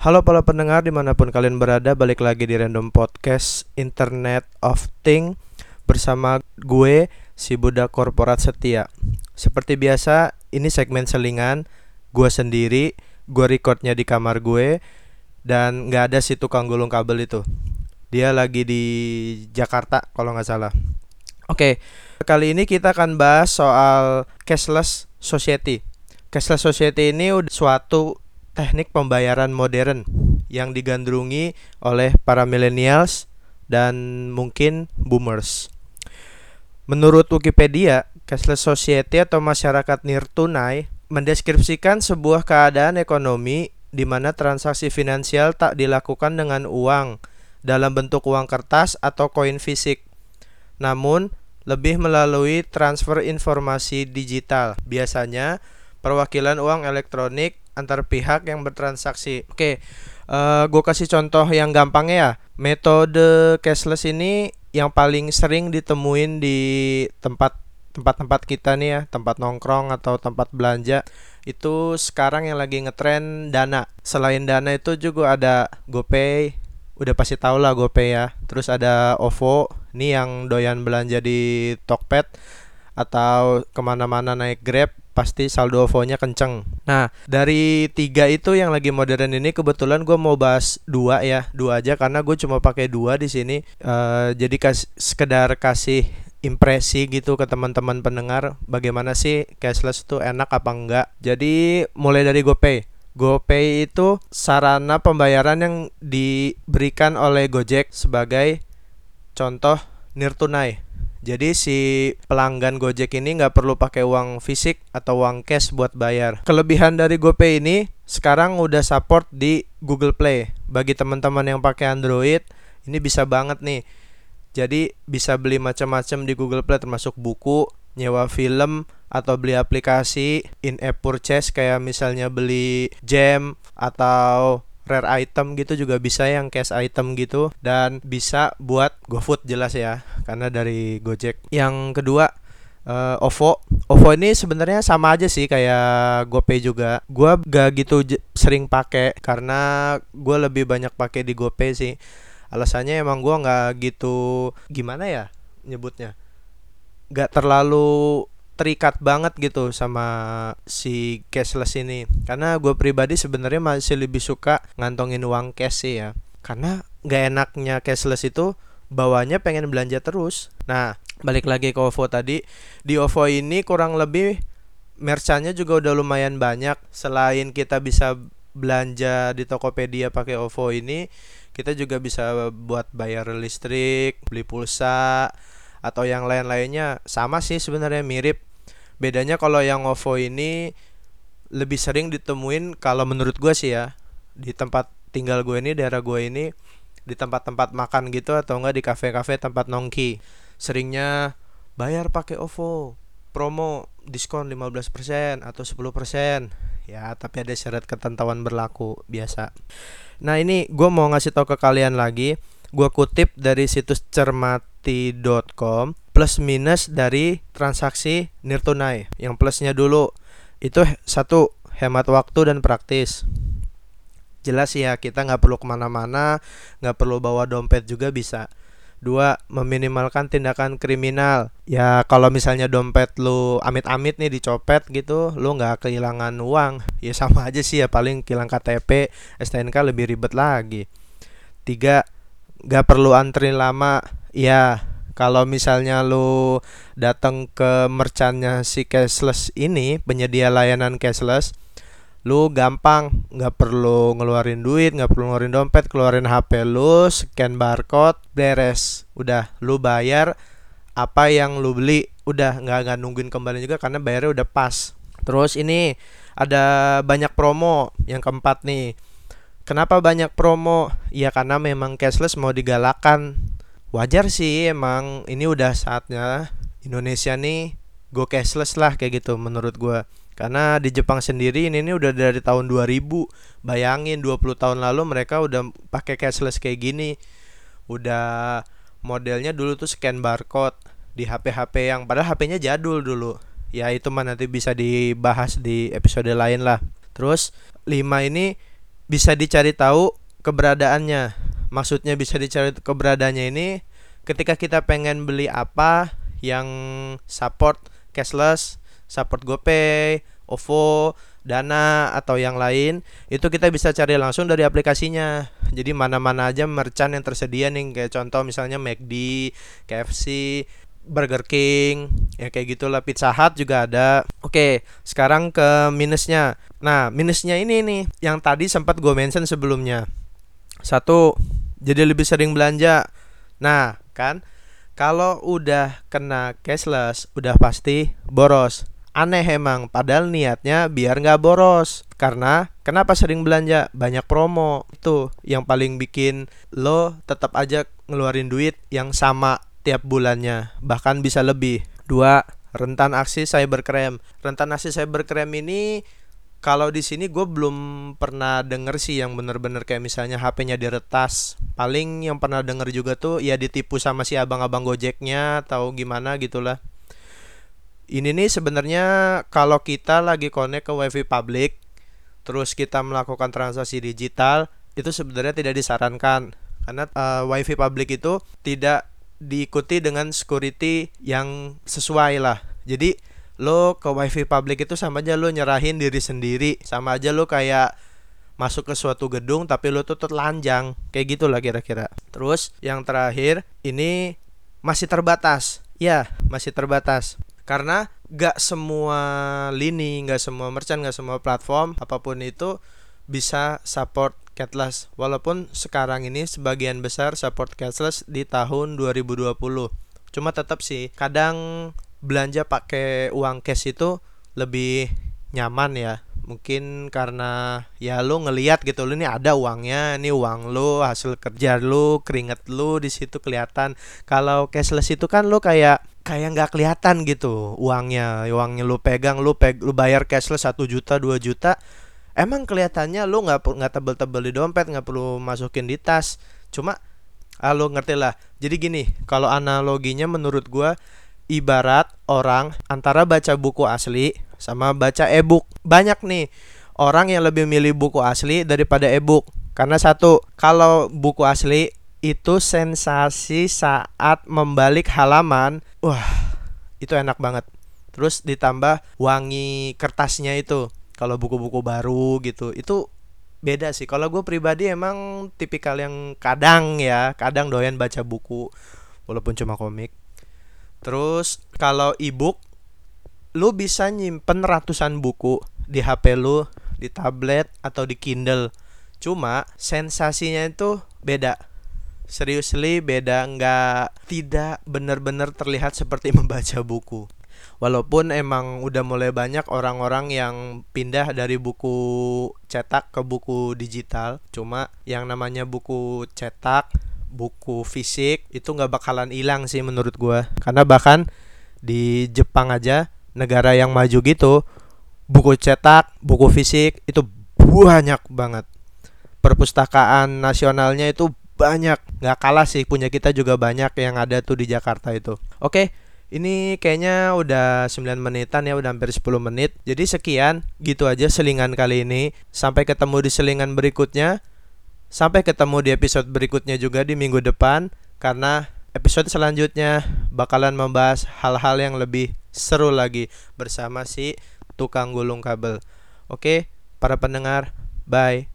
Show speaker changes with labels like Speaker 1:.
Speaker 1: Halo para pendengar di mana pun kalian berada Balik lagi di Random Podcast Internet of Thing Bersama gue si budak korporat setia. Seperti biasa ini segmen selingan Gue sendiri Gue recordnya di kamar gue Dan gak ada si tukang gulung kabel itu. Dia lagi di Jakarta kalau nggak salah. Oke Kali ini kita akan bahas soal cashless society. Cashless society ini suatu teknik pembayaran modern yang digandrungi oleh para millennials dan mungkin boomers. Menurut Wikipedia, cashless society atau masyarakat nirtunai mendeskripsikan sebuah keadaan ekonomi di mana transaksi finansial tak dilakukan dengan uang dalam bentuk uang kertas atau koin fisik, namun lebih melalui transfer informasi digital. Biasanya perwakilan uang elektronik antar pihak yang bertransaksi. Oke, uh, eh, gue kasih contoh yang gampang ya. Metode cashless ini yang paling sering ditemuin di tempat tempat-tempat kita nih ya, tempat nongkrong atau tempat belanja itu sekarang yang lagi ngetren Dana. Selain Dana itu juga ada GoPay, udah pasti tau lah GoPay ya. Terus ada OVO, nih yang doyan belanja di Tokped atau ke mana-mana naik Grab pasti saldo OVO-nya kenceng. Nah, dari tiga itu yang lagi modern ini kebetulan gue mau bahas dua ya, dua aja karena gue cuma pakai dua di sini. Uh, jadi kas sekedar kasih impresi gitu ke teman-teman pendengar bagaimana sih cashless itu enak apa enggak. Jadi mulai dari GoPay. GoPay itu sarana pembayaran yang diberikan oleh Gojek sebagai contoh nirtunai jadi si pelanggan Gojek ini nggak perlu pakai uang fisik atau uang cash buat bayar. Kelebihan dari GoPay ini sekarang udah support di Google Play. Bagi teman-teman yang pakai Android, ini bisa banget nih. Jadi bisa beli macam-macam di Google Play termasuk buku, nyewa film atau beli aplikasi in-app purchase kayak misalnya beli jam atau rare item gitu juga bisa yang cash item gitu dan bisa buat GoFood jelas ya karena dari Gojek. Yang kedua uh, OVO. OVO ini sebenarnya sama aja sih kayak GoPay juga. Gua gak gitu sering pakai karena gue lebih banyak pakai di GoPay sih. Alasannya emang gua nggak gitu gimana ya nyebutnya. Gak terlalu terikat banget gitu sama si cashless ini. Karena gue pribadi sebenarnya masih lebih suka ngantongin uang cash sih ya. Karena nggak enaknya cashless itu bawanya pengen belanja terus. Nah balik lagi ke OVO tadi. Di OVO ini kurang lebih merchantnya juga udah lumayan banyak. Selain kita bisa belanja di Tokopedia pakai OVO ini kita juga bisa buat bayar listrik beli pulsa atau yang lain-lainnya. Sama sih sebenarnya mirip bedanya kalau yang OVO ini lebih sering ditemuin kalau menurut gue sih ya di tempat tinggal gue ini daerah gue ini di tempat-tempat makan gitu atau enggak di kafe-kafe tempat nongki. Seringnya bayar pakai OVO promo diskon 15% atau 10% ya tapi ada syarat ketentuan berlaku biasa. Nah ini gue mau ngasih tahu ke kalian lagi. Gue kutip dari situs cermati.com plus minus dari transaksi nirtunai yang plusnya dulu. Itu satu hemat waktu dan praktis. Jelas ya kita nggak perlu ke mana-mana nggak perlu bawa dompet juga bisa. Dua meminimalkan tindakan kriminal. Ya kalau misalnya dompet lu amit-amit nih dicopet gitu lu nggak kehilangan uang. Ya sama aja sih ya paling hilang KTP STNK lebih ribet lagi. Tiga gak perlu antri lama. Ya kalau misalnya lu datang ke merchantnya si cashless ini penyedia layanan cashless lu gampang. Nggak perlu ngeluarin duit nggak perlu ngeluarin dompet keluarin HP lu scan barcode beres. Udah lu bayar apa yang lu beli. Udah nggak nggak nungguin kembali juga karena bayarnya udah pas. Terus ini ada banyak promo. Yang keempat nih Kenapa banyak promo? Ya karena memang cashless mau digalakan. Wajar sih emang ini udah saatnya Indonesia nih go cashless lah kayak gitu menurut gue karena di Jepang sendiri ini, ini udah dari tahun 2000 bayangin 20 tahun lalu mereka udah pakai cashless kayak gini. Udah modelnya dulu tuh scan barcode di HP-HP yang padahal HP-nya jadul dulu. Ya itu mah nanti bisa dibahas di episode lain lah. Terus 5 ini bisa dicari tahu keberadaannya. Maksudnya bisa dicari keberadaannya ini ketika kita pengen beli apa yang support cashless, support GoPay, OVO, Dana atau yang lain itu kita bisa cari langsung dari aplikasinya. Jadi mana-mana aja merchant yang tersedia nih kayak contoh misalnya McD, KFC, Burger King, ya kayak gitulah Pizza Hut juga ada. Oke, sekarang ke minusnya. Nah, minusnya ini nih yang tadi sempat gue mention sebelumnya. Satu, jadi lebih sering belanja. Nah, kan kalau udah kena cashless, udah pasti boros. Aneh emang padahal niatnya biar nggak boros. Karena kenapa sering belanja? Banyak promo. Itu yang paling bikin lo tetap aja ngeluarin duit yang sama tiap bulannya. Bahkan bisa lebih. Dua rentan aksi cybercrime. Rentan aksi cybercrime ini kalau di sini gue belum pernah denger sih yang bener-bener kayak misalnya HP-nya diretas. Paling yang pernah denger juga tuh ya ditipu sama si abang-abang Gojeknya atau gimana gitulah. Ini nih sebenarnya kalau kita lagi connect ke wifi publik terus kita melakukan transaksi digital itu sebenarnya tidak disarankan. Karena uh, wifi publik itu tidak diikuti dengan security yang sesuai lah. Jadi lo ke wifi publik itu sama aja lo nyerahin diri sendiri. Sama aja lo kayak masuk ke suatu gedung tapi lo tuh telanjang. Kayak gitulah kira-kira. Terus yang terakhir ini masih terbatas. Ya masih terbatas. Karena gak semua lini, gak semua merchant, gak semua platform apa pun itu bisa support cashless. Walaupun sekarang ini sebagian besar support cashless di tahun 2020. Cuma tetap sih kadang belanja pakai uang cash itu lebih nyaman ya. Mungkin karena ya lu ngelihat gitu lu ini ada uangnya ini uang lu hasil kerja lu keringet lu di situ kelihatan. Kalau cashless itu kan lu kayak kayak nggak kelihatan gitu uangnya. Uangnya lu pegang lu peg lu bayar cashless satu juta dua juta emang kelihatannya lu nggak nggak tebel-tebel di dompet nggak perlu masukin di tas. Cuma ah, lu ngerti lah. Jadi gini kalau analoginya menurut gua ibarat orang antara baca buku asli sama baca e-book. Banyak nih orang yang lebih milih buku asli daripada e-book. Karena satu kalau buku asli itu sensasi saat membalik halaman wah itu enak banget. Terus ditambah wangi kertasnya itu. Kalau buku-buku baru gitu itu beda sih. Kalau gue pribadi emang tipikal yang kadang ya kadang doyan baca buku walaupun cuma komik terus kalau ebook lu bisa nyimpen ratusan buku di HP lu di tablet atau di Kindle. Cuma sensasinya itu beda. Seriously beda. Nggak tidak benar-benar terlihat seperti membaca buku. Walaupun emang udah mulai banyak orang-orang yang pindah dari buku cetak ke buku digital. Cuma yang namanya buku cetak buku fisik itu nggak bakalan hilang sih menurut gue karena bahkan di Jepang aja negara yang maju gitu buku cetak buku fisik itu banyak banget. Perpustakaan nasionalnya itu banyak. Nggak kalah sih punya kita juga banyak yang ada tuh di Jakarta itu. Oke ini kayaknya udah 9 menitan ya udah hampir 10 menit. Jadi sekian gitu aja selingan kali ini. Sampai ketemu di selingan berikutnya sampai ketemu di episode berikutnya juga di minggu depan karena episode selanjutnya bakalan membahas hal-hal yang lebih seru lagi bersama si tukang gulung kabel. Oke para pendengar bye